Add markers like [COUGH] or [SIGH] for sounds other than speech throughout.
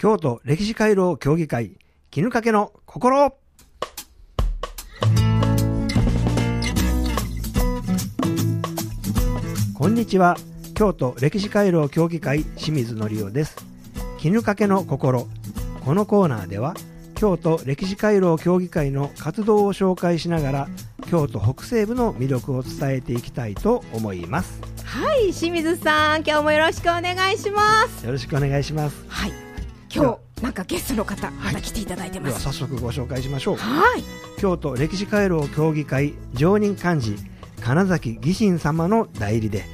京都歴史回廊協議会絹かけの心。こんにちは。京都歴史回廊協議会清水則夫です。絹かけの心。このコーナーでは京都歴史回廊協議会の活動を紹介しながら京都北西部の魅力を伝えていきたいと思います。はい清水さん今日もよろしくお願いします。よろしくお願いします。はい今日なんかゲストの方また来ていただいてまではす早速ご紹介しましょう。はい。京都歴史回廊協議会常任幹事金崎義信様の代理で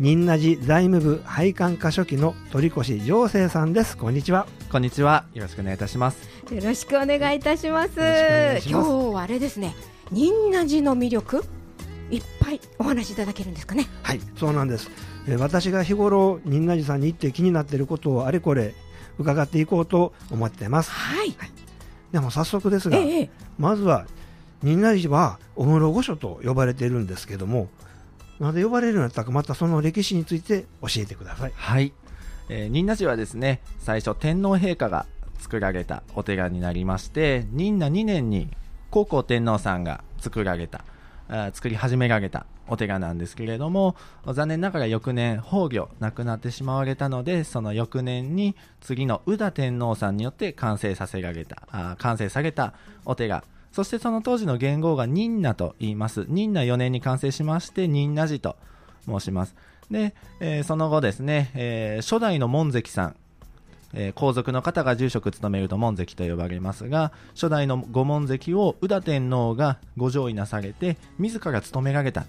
仁和寺財務部配管課書記の鳥越常生さんです。こんにちは。こんにちは。よろしくお願いいたします。よろしくお願いいたします。今日はあれですね。仁和寺の魅力いっぱいお話しいただけるんですかね。はいそうなんです。えー私が日頃仁和寺さんに行って気になっていることをあれこれ伺っていこうと思っています。はい。でも早速ですが、ええまずは仁和寺はお室御所と呼ばれているんですけどもなぜ呼ばれるようになったかまたその歴史について教えてください。はい。えー、仁和寺はですね、最初天皇陛下が作られたお寺になりまして、仁和2年に高校天皇さんが作られた、作り始められたお寺なんですけれども、残念ながら翌年崩御、亡くなってしまわれたので、その翌年に次の宇田天皇さんによって完成させられた、あ完成されたお寺、そしてその当時の元号が仁和と言います。仁和4年に完成しまして、仁和寺と申します。で、えーその後ですね、えー初代の門跡さん、えー皇族の方が住職務めると門跡と呼ばれますが、初代の御門跡を宇田天皇がご上位なされて、自ら務められた。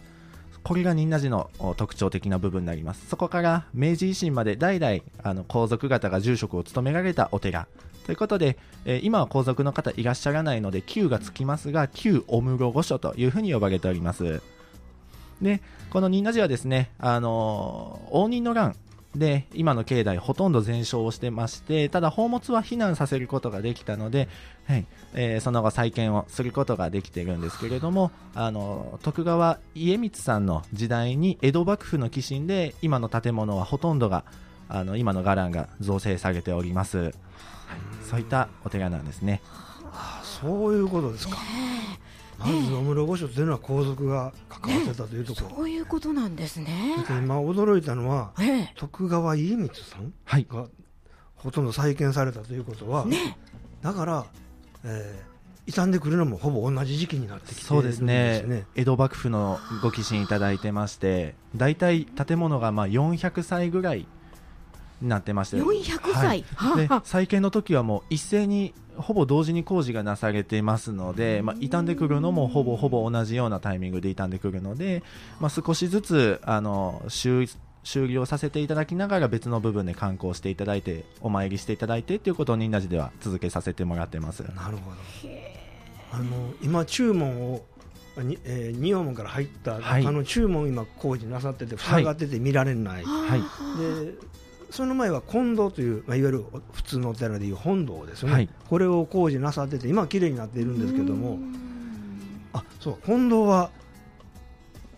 これが仁和寺の特徴的な部分になります。そこから明治維新まで代々あの皇族方が住職を務められたお寺。ということで、えー今は皇族の方いらっしゃらないので、旧がつきますが、旧お室御所というふうに呼ばれております。で、この仁和寺はですね、あのー応仁の乱で、今の境内ほとんど全焼をしてまして、ただ宝物は避難させることができたので、はい、えーその後再建をすることができているんですけれども、あのー徳川家光さんの時代に江戸幕府の寄進で、今の建物はほとんどが、あの、今の伽藍が造成されております。はい、そういったお寺なんですね。あそういうことですか。まずお室御所というのは皇族が関わってたというところ。そういうことなんですね。で今驚いたのはええ。徳川家光さんはい。がほとんど再建されたということは、ね。だから、えー、傷んでくるのもほぼ同じ時期になってきていそうるんですね。ね。江戸幕府のご寄進いただいてまして大体建物がまあ400歳ぐらいになってまして。400歳。はい、ではあ。再建の時はもう一斉にほぼ同時に工事がなされていますので、まあ、傷んでくるのもほぼほぼ同じようなタイミングで傷んでくるので、まあ、少しずつあの修修理をさせていただきながら別の部分で観光していただいてお参りしていただいてということを仁和寺では続けさせてもらってます。なるほど。あの今注文をに、えー、仁王門から入ったはい。中の注文を今工事なさってて塞がってて見られない。はい。でその前は金堂という、まあ、いわゆる普通のお寺でいう本堂ですよね、はい。これを工事なさってて今は綺麗になっているんですけども。あそう本堂は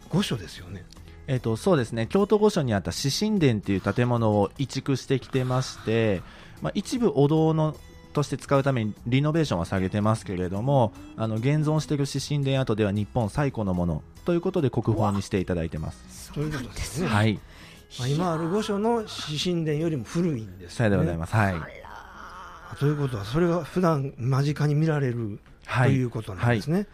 御所ですよね。えっとそうですね。京都御所にあった獅神殿という建物を移築してきてまして、まあ、一部お堂のとして使うためにリノベーションはされてますけれどもあの現存している獅神殿跡では日本最古のものということで国宝にしていただいてます。そういうことですね、はい、まあ、今ある御所の獅神殿よりも古いんですよねでございます。はい、ということはそれが普段間近に見られる、はいということなんですね、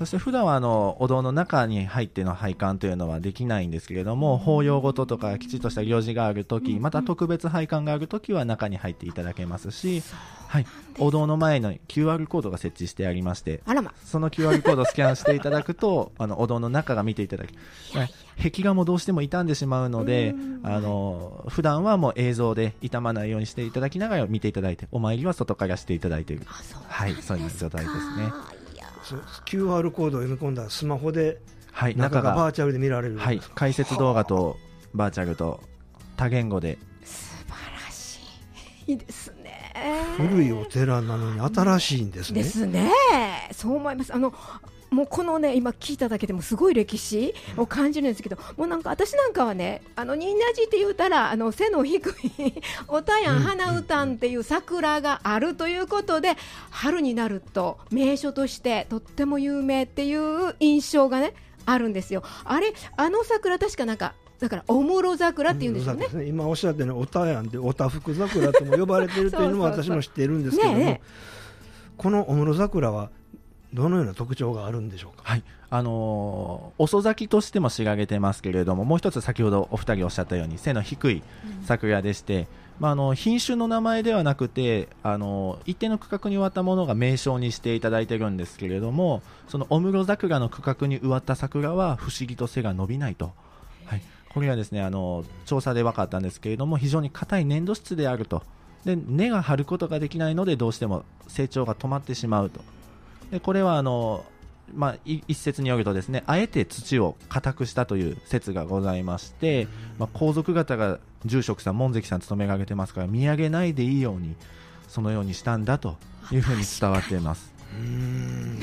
そして普段はあのお堂の中に入っての拝観というのはできないんですけれども法要ごととかきちっとした行事があるときまた特別拝観があるときは中に入っていただけますし、はい、お堂の前の QR コードが設置してありましてその QR コードをスキャンしていただくと [LAUGHS] あのお堂の中が見ていただけはい。壁画もどうしても傷んでしまうのであの普段はもう映像で傷まないようにしていただきながら見ていただいてお参りは外からしていただいている。はい。そういう状態ですね QR コードを読み込んだスマホではい中中ががバーチャルで見られる。はい、解説動画とバーチャルと多言語で。素晴らしいですね。古いお寺なのに新しいんですね。ですね。そう思います。あのもうこのね今聞いただけでもすごい歴史を感じるんですけど、もうなんか私なんかはねあの仁和寺って言うたらあの背の低いおたやん花歌んっていう桜があるということで、春になると名所としてとっても有名っていう印象がねあるんですよ。あれあの桜確かなんかだからおもろ桜っていうんですよね。ね。今おっしゃったようにおたやんでおたふく桜とも呼ばれてるというのも [LAUGHS] 私も知っているんですけども、このお室桜はどのような特徴があるんでしょうか？はい。あのー遅咲きとしても知られてますけれども、もう一つ先ほどお二人おっしゃったように背の低い桜でして、まあ、あの品種の名前ではなくて、あの一定の区画に植わったものが名称にしていただいてるんですけれども、そのお室桜の区画に植わった桜は不思議と背が伸びないと。はい。これはですね、あの調査で分かったんですけれども、非常に硬い粘土質であると。で、根が張ることができないので、どうしても成長が止まってしまうと。でこれはあの、まあ、い一説によるとですねあえて土を硬くしたという説がございまして、まあ、皇族方が住職さん門跡さん務められてますから見上げないでいいようにそのようにしたんだというふうに伝わっています。うーん。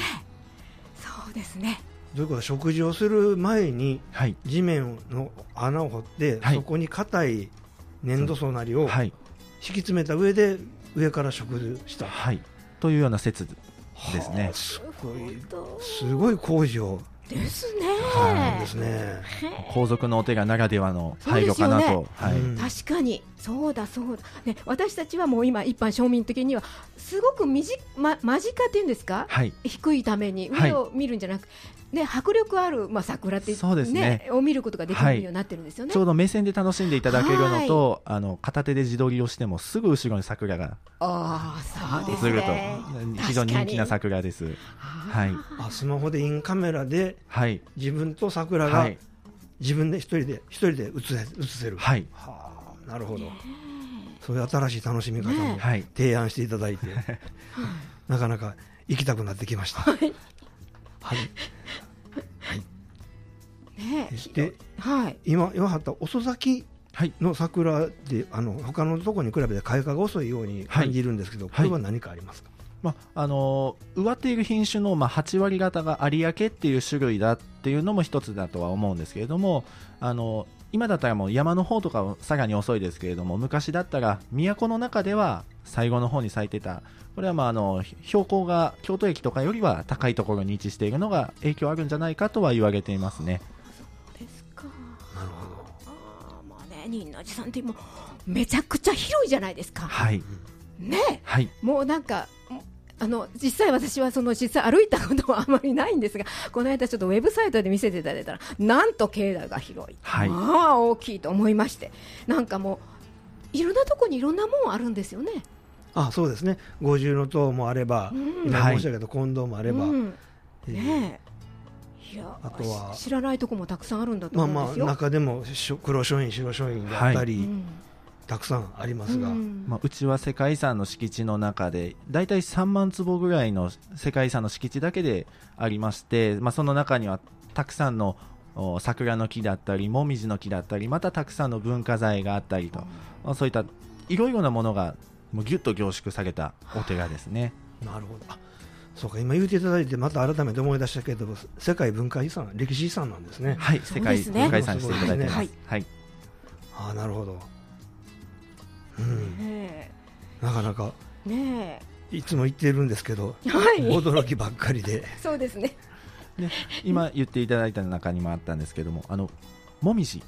そうですね。ということは食事をする前にはい。地面の穴を掘って、はい。そこに硬い粘土層なりをはい。敷き詰めた上で上から食事した。はい。というような説ですね。はあすごい。すごい工事を。ですね。なんですね。皇族のお手がならではの配慮かなと、ね。はい。うん。確かにそうだそうだ、ね、私たちはもう今一般庶民的にはすごくみじ、ま、間近っていうんですか、はい。低いためにはい。上を見るんじゃなく、ね、迫力ある、まあ、桜って、そうですね。を見ることができるようになってるんですよね。ちょうど目線で楽しんでいただけるのと、あの片手で自撮りをしてもすぐ後ろに桜がああそうです映ると。ね。非常に人気な桜です。はい。あスマホでインカメラではい。自分と桜がはい。自分で一人で一人で映せ映せる。はい。はあなるほど。そういう新しい楽しみ方も提案していただいて、なかなか行きたくなってきました。はい。はい。ねではい。今今はった遅咲きはい。の桜であの他のところに比べて開花が遅いように感じるんですけど、これは何かありますか？まああのー植わっている品種の、まあ、8割方が有明っていう種類だっていうのも一つだとは思うんですけれども、あのー今だったらもう山の方とかはさらに遅いですけれども昔だったら都の中では最後の方に咲いてたこれはまああの標高が京都駅とかよりは高いところに位置しているのが影響あるんじゃないかとは言われていますね。ですかなるほど。あーまあね仁和寺さんってもうめちゃくちゃ広いじゃないですか。はい、ねはい、もうなんかあの実際私はその実際歩いたことはあまりないんですがこの間ちょっとウェブサイトで見せていただいたらなんと境内が広い、はい。まあ大きいと思いましてなんかもういろんなとこにいろんなもんあるんですよね。あそうですね。五重の塔もあれば、うん。今申し上げた近藤もあれば、うん。えーねえ。いやあとは知らないとこもたくさんあるんだとまあまあ思うんですよ。中でも黒書院白書院だったり、うんたくさんありますが、うん。まあ、うちは世界遺産の敷地の中で大体3万坪ぐらいの世界遺産の敷地だけでありまして、まあ、その中にはたくさんのお桜の木だったりもみじの木だったりまたたくさんの文化財があったりと、まあそういったいろいろなものがもうギュッと凝縮されたお寺ですね。なるほど。あそうか今言っていただいてまた改めて思い出したけど世界文化遺産歴史遺産なんですね、はい、そう世界文化遺産にしていただいてます。はい。はい、ああなるほど。うんねなかなかえ。ねいつも言ってるんですけどえはい。驚きばっかりで。[LAUGHS] そうですね。で今言っていただいた中にもあったんですけどもあのもみじ。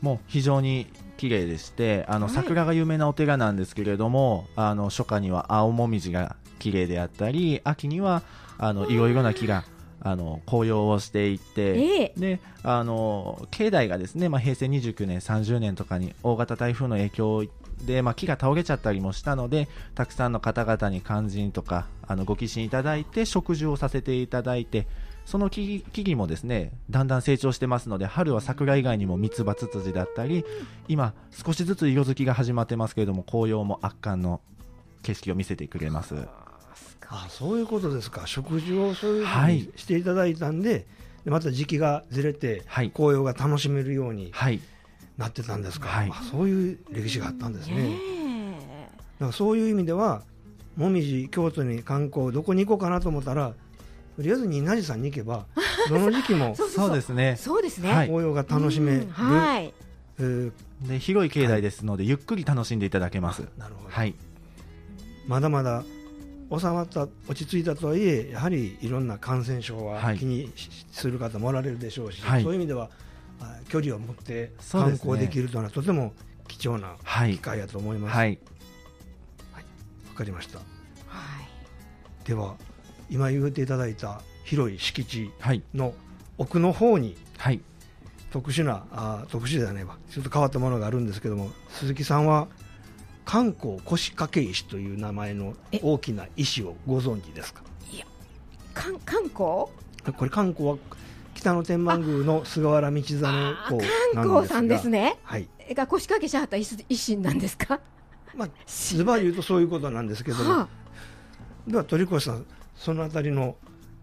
も非常に綺麗でしてあのはい。桜が有名なお寺なんですけれども、あの初夏には青もみじが綺麗であったり秋にはあのいろいろな木があの紅葉をしていって、ええ。であの境内がですね、まあ、平成29年、30年とかに大型台風の影響で、まあ、木が倒れちゃったりもしたのでたくさんの方々に肝心とかあのご寄進いただいて植樹をさせていただいてその木木々もですねだんだん成長してますので春は桜以外にも三つ葉ツツジだったり今少しずつ色づきが始まってますけれども紅葉も圧巻の景色を見せてくれます。あそういうことですか。食事をそういうふうはい。にしていただいたんで,、でまた時期がずれて、はい。紅葉が楽しめるようにはいなってたんですか、はい。あそういう歴史があったんですね。ねだからそういう意味ではもみじ京都に観光どこに行こうかなと思ったらとりあえず仁和寺さんに行けば [LAUGHS] どの時期もそうそうですね。そうですね。はい。紅葉が楽しめる、うんはい。えーで広い境内ですので、ゆっくり楽しんでいただけます。なるほど、はい。まだまだ収まった落ち着いたとはいえやはりいろんな感染症ははい。気にしする方もおられるでしょうし、はい。そういう意味ではあ距離を持って観光できるというのはとても貴重なはい機。会やと思います。わ、はい。かりました。はい。では今言っていただいた広い敷地はい。の奥の方にはい。特殊なあ特殊じゃないわちょっと変わったものがあるんですけども鈴木さんは観光腰掛け石という名前のえ？大きな石をご存知ですか？観観光？これ観光は北野天満宮の菅原道真公観光さんですね。はいえが腰掛けしはった維維新なんですか？[LAUGHS] まあズバリ言うとそういうことなんですけども、はでは鳥越さんそのあたりの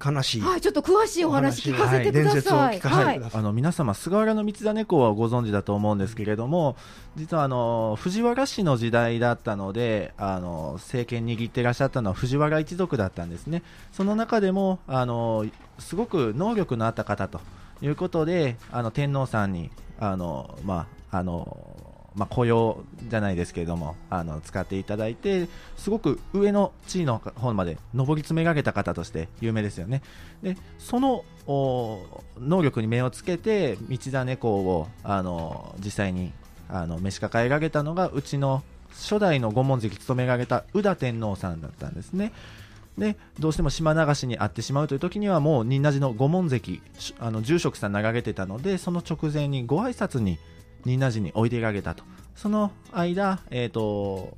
悲しいあ、はい、ちょっと詳しいお話聞かせてくだ伝説をさい。聞かせてはい。ください、あの皆様、菅原道真公はご存知だと思うんですけれども、実はあの藤原氏の時代だったので、あの政権握っていらっしゃったのは藤原一族だったんですね、その中でもあのすごく能力のあった方ということで、あの天皇さんにあの、まああのまあ、雇用じゃないですけれどもあの使っていただいてすごく上の地位の方まで上り詰められた方として有名ですよね。でその能力に目をつけて道真公をあの実際にあの召し抱えられたのがうちの初代の御門跡務められた宇田天皇さんだったんですね。でどうしても島流しにあってしまうという時にはもう仁和寺の御門跡あの住職さん流れてたのでその直前にご挨拶に仁和寺においでられたと。その間、えー、と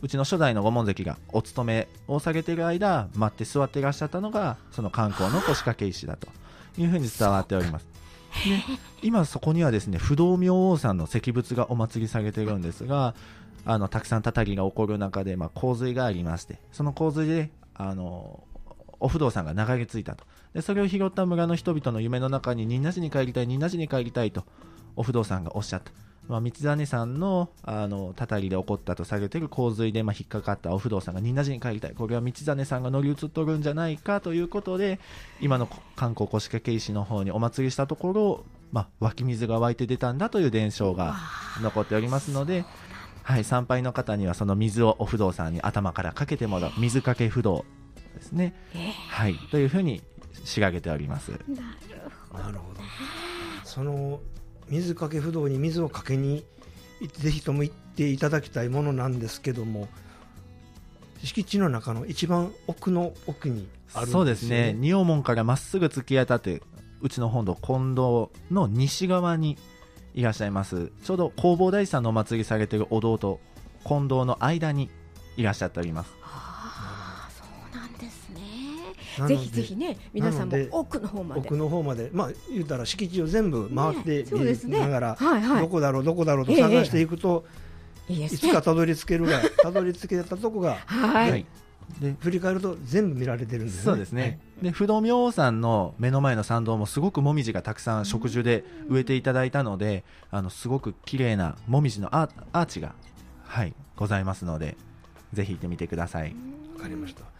うちの初代の御門跡がお勤めをされている間待って座っていらっしゃったのがその観光の腰掛け石だと。いうふうに伝わっております。で今そこにはですね不動明王さんの石仏がお祭りされているんですがあのたくさんたたりが起こる中で、まあ、洪水がありましてその洪水であのお不動産が流れ着いたと。でそれを拾った村の人々の夢の中に仁和寺に帰りたい仁和寺に帰りたいとお不動産がおっしゃった、まあ、道真さんのあのたたりで起こったとされている洪水で、まあ、引っかかったお不動産が仁和寺に帰りたいこれは道真さんが乗り移っとるんじゃないかということで今の観光腰掛け石の方にお祭りしたところ、まあ、湧き水が湧いて出たんだという伝承が残っておりますので、はい、参拝の方にはその水をお不動産に頭からかけてもらう水かけ不動ですね、えはい、というふうに仕上げております。なるほど。なるほどその水かけ不動に水をかけにぜひとも行っていただきたいものなんですけども敷地の中の一番奥の奥にあるんですよ、そうですね。仁王門からまっすぐ突き当たってうちの本堂近藤の西側にいらっしゃいます。ちょうど弘法大師さんのお祭りされているお堂と近藤の間にいらっしゃっております。ぜひぜひね、皆さんも奥の方まで。奥の方までまあ言うたら敷地を全部回ってねそうですねながら、はいはいどこだろうどこだろうと探していくと、い。つかたどり着けるがたどり着けたとこがはい。で振り返ると全部見られてるんですねそうですね、で不動明王さんの目の前の参道もすごくもみじがたくさん植樹で植えていただいたので、あのすごく綺麗なもみじのアーアーチが、はい、ございますのでぜひ行ってみてください。わかりましたはい。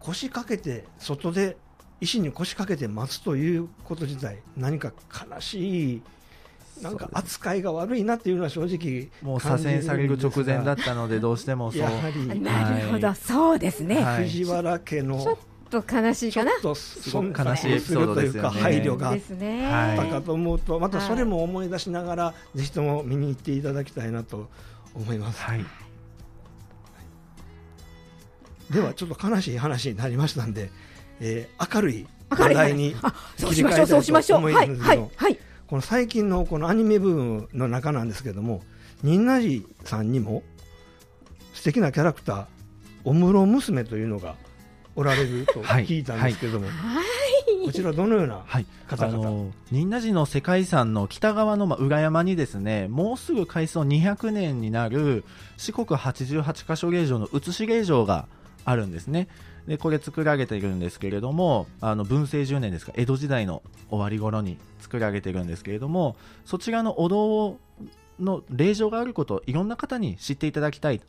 腰掛けて外で石に腰掛けて待つということ自体何か悲しいなんか扱いが悪いなっていうのは正直もう左遷される直前だったのでどうしてもそうやはりなるほど、そうですね。はい藤原家のちょっと悲しいかな。ちょっとすごく悲しいエピソードですよねというか配慮があっですね。はいたかと思うとまたそれも思い出しながらぜひとも見に行っていただきたいなと思いますはい、ではちょっと悲しい話になりましたんで、えー明るい話題にあ、そう切しましょう、り替えたいそうしましょう。と思いはい、はいますけど、はい。この最近のこのアニメブームの中なんですけども仁和寺さんにも素敵なキャラクターお室娘というのがおられると [LAUGHS] はい聞いたんですけども、はい。こちらどのようなはい、方々？あの仁和寺の世界遺産の北側のまあ裏山にですねもうすぐ改装200年になる四国88カ所霊場の写し霊場があるんですね。でこれ作り上げているんですけれどもあの文政10年ですか江戸時代の終わり頃に作り上げているんですけれどもそちらのお堂の令状があることをいろんな方に知っていただきたい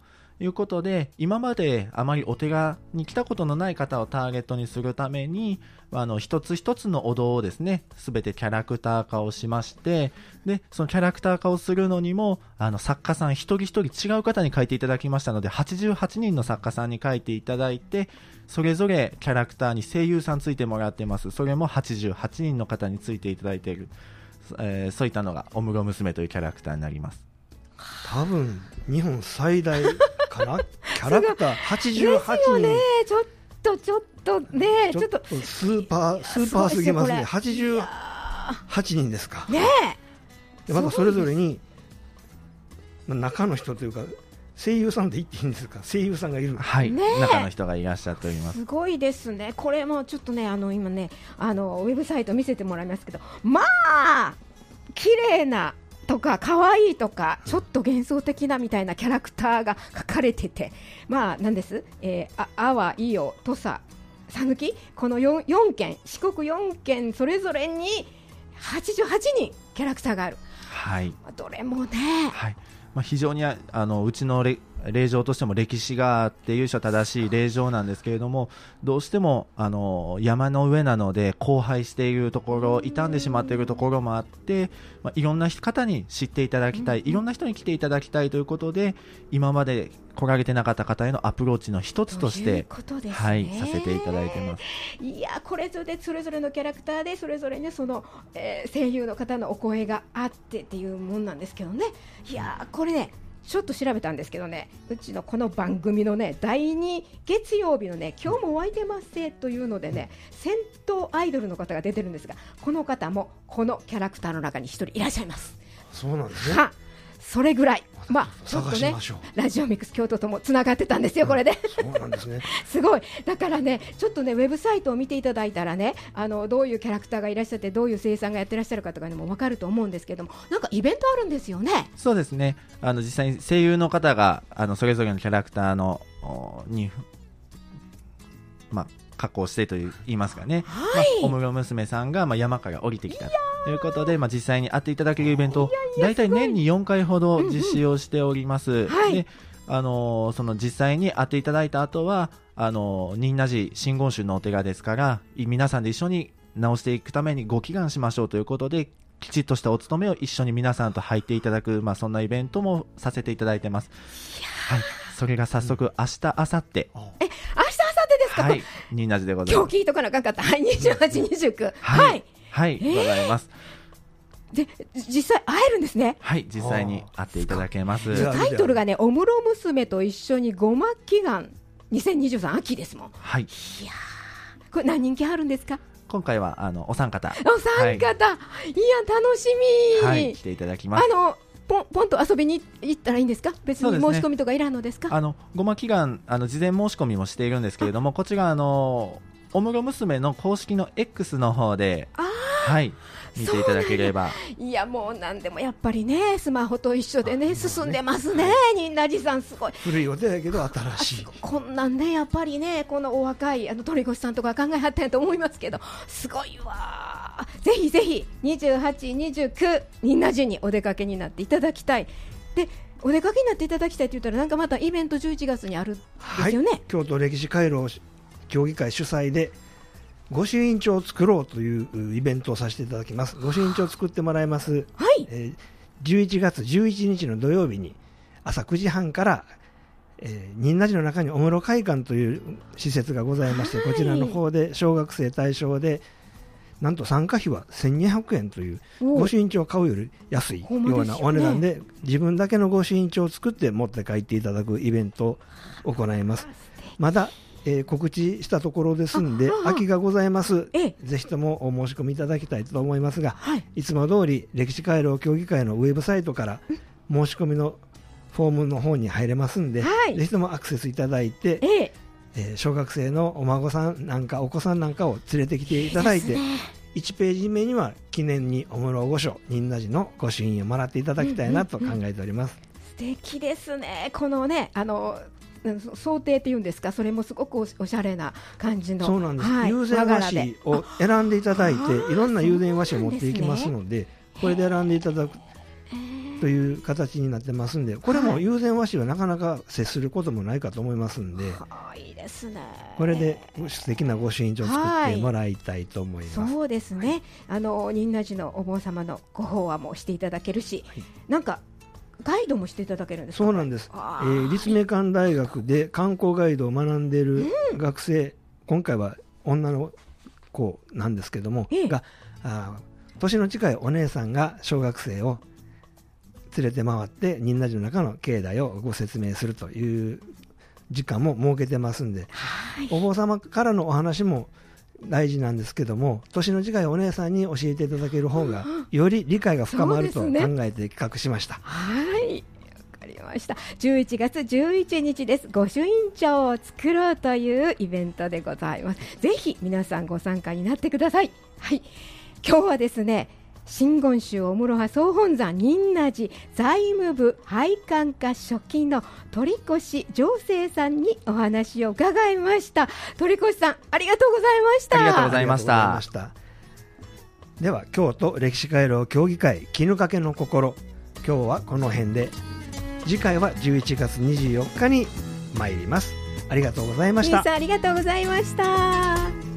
いうことで、今まであまりお寺に来たことのない方をターゲットにするために、あの、一つ一つのお堂をですね、すべてキャラクター化をしまして、で、そのキャラクター化をするのにも、あの、作家さん一人一人違う方に書いていただきましたので、88人の作家さんに書いていただいて、それぞれキャラクターに声優さんついてもらってます。それも88人の方についていただいている。えーそういったのが、おむろ娘というキャラクターになります。多分日本最大キャラクター？[LAUGHS] 88ですよね。人ちょっとちょっとね。ちょっとスーパースーパーすぎますね。すごいですよこれ。88人ですか。ねでまたそれぞれにまあ中の人というか声優さんで言っていいんですか？声優さんがいるはい、中の人がいらっしゃっております。すごいですね、これもちょっとね、あの今ね、あのウェブサイト見せてもらいますけど、まあ、綺麗なとか、可愛いとか、ちょっと幻想的なみたいなキャラクターが書かれてて、まあ、なんです、えー、あ、あわ、いお、とさ、さぬき、この 4, 4県、四国4県それぞれに88人キャラクターがある、はい。どれもね、はい。まあ、非常にああのうちのれ霊場としても歴史があって由緒正しい霊場なんですけれどもどうしてもあの山の上なので荒廃しているところ傷んでしまっているところもあって、まあ、いろんな方に知っていただきたいいろんな人に来ていただきたいということで今まで来られてなかった方へのアプローチの一つとしてね。はい、させていただいてます。いやこれぞれそれぞれのキャラクターでそれぞれねその、えー声優の方のお声があってっていうもんなんですけどね。いやこれねちょっと調べたんですけどねうちのこの番組のね第2月曜日のね今日も湧いてますせというのでね戦闘アイドルの方が出てるんですがこの方もこのキャラクターの中に一人いらっしゃいます。そうなんですねはそれぐらいまあちょっとねラジオミックス京都ともつながってたんですよこれで。そうなんですね [LAUGHS] すごい、だからね、ちょっとね、ウェブサイトを見ていただいたらね、あのどういうキャラクターがいらっしゃって、どういう声優さんがやってらっしゃるかとかにも分かると思うんですけども、なんかイベントあるんですよね。そうですね。あの実際に声優の方があのそれぞれのキャラクターのおにまあ格好をしてという言いますかね。はいまあ、おむろ娘さんがまあ山から降りてきたということで、まあ実際に会っていただけるイベントを大体年に4回ほど実施をしております。はいで、あのーその実際に会っていただいた後は、あのー、仁和寺真言宗のお寺ですから、い皆さんで一緒に直していくためにご祈願しましょうということで、きちっとしたお勤めを一緒に皆さんと入っていただく、まあそんなイベントもさせていただいてます。はい。それが早速、明日、明後日、明日、明後日ですか、はい。仁和寺でございます。今日聞いとかなあかった、はい、28、29、はい。はい、はい、えーございます。で実際、会えるんですね。はい、実際に会っていただけます。タイトルがね、おむろ娘と一緒にごま祈願2023秋ですもん。はい。これ何人気あるんですか？今回は、あの、お三方。お三方、い、や、楽しみ、はい、来ていただきます。あのポンポンと遊びに行ったらいいんですか？別に申し込みとかいらんのですか？あの、ごま祈願、あの、事前申し込みもしているんですけれども、こちら、あの、おむろ娘の公式の X の方で、あはい、見ていただければ。いやもうなんでもやっぱりねスマホと一緒でね進んでますね仁和寺さんすごい。古いお寺やけど新しい。こんなんねやっぱりねこのお若いあの鳥越さんとか考えはったんやと思いますけどすごいわぜひぜひ28、29仁和寺にお出かけになっていただきたい。でお出かけになっていただきたいって言ったらなんかまたイベント11月にあるんですよね、はい、京都歴史回廊協議会主催で御朱印帳を作ろうというイベントをさせていただきます。御朱印帳を作ってもらいます、はい。えー11月11日の土曜日に朝9時半から、えー、仁和寺の中にお室会館という施設がございまして、はい。こちらの方で小学生対象でなんと参加費は1200円というお。御朱印帳を買うより安いようなお値段で自分だけの御朱印帳を作って持って帰っていただくイベントを行います。まだ、えー告知したところですんであああ。空きがございます。ええ。ぜひともお申し込みいただきたいと思いますがはい。いつも通り歴史回廊協議会のウェブサイトから申し込みのフォームの方に入れますんで、はい。ぜひともアクセスいただいて、えええー小学生のお孫さんなんかお子さんなんかを連れてきていただいてですね。1ページ目には記念にお室御所仁和寺の御朱印をもらっていただきたいなと考えております、素敵ですね、このね、あの想定っていうんですか、それもすごくおしゃれな感じの、そうなんです、はい。友禅和紙を選んでいただいていろんな友禅和紙を持っていきますのでこれで選んでいただくという形になってますんで、これも友禅和紙はなかなか接することもないかと思いますんで、はあいいですね。これで素敵な御朱印帳を作ってもらいたいと思います。そうですね。あの仁和寺のお坊様のご法話もしていただけるし、はいなんかガイドもしていただけるんですか？そうなんです。えあーー立命館大学で観光ガイドを学んでいる学生、今回は女の子なんですけども、ええがあー年の近いお姉さんが小学生を連れて回って仁和寺の中の境内をご説明するという時間も設けてますんで、はい。お坊様からのお話も大事なんですけども年の近いお姉さんに教えていただける方がより理解が深まると考えて企画しました。はい。わかりました。11月11日です。御朱印帳を作ろうというイベントでございます。ぜひ皆さんご参加になってください。はい。今日はですね、真言宗お室派総本山仁和寺財務部配管課初期の鳥越常生さんにお話を伺いました。鳥越さん、ありがとうございました。ありがとうございましたでは京都歴史回廊協議会絹かけの心今日はこの辺で次回は11月24日に参りますありがとうございました皆さんありがとうございました。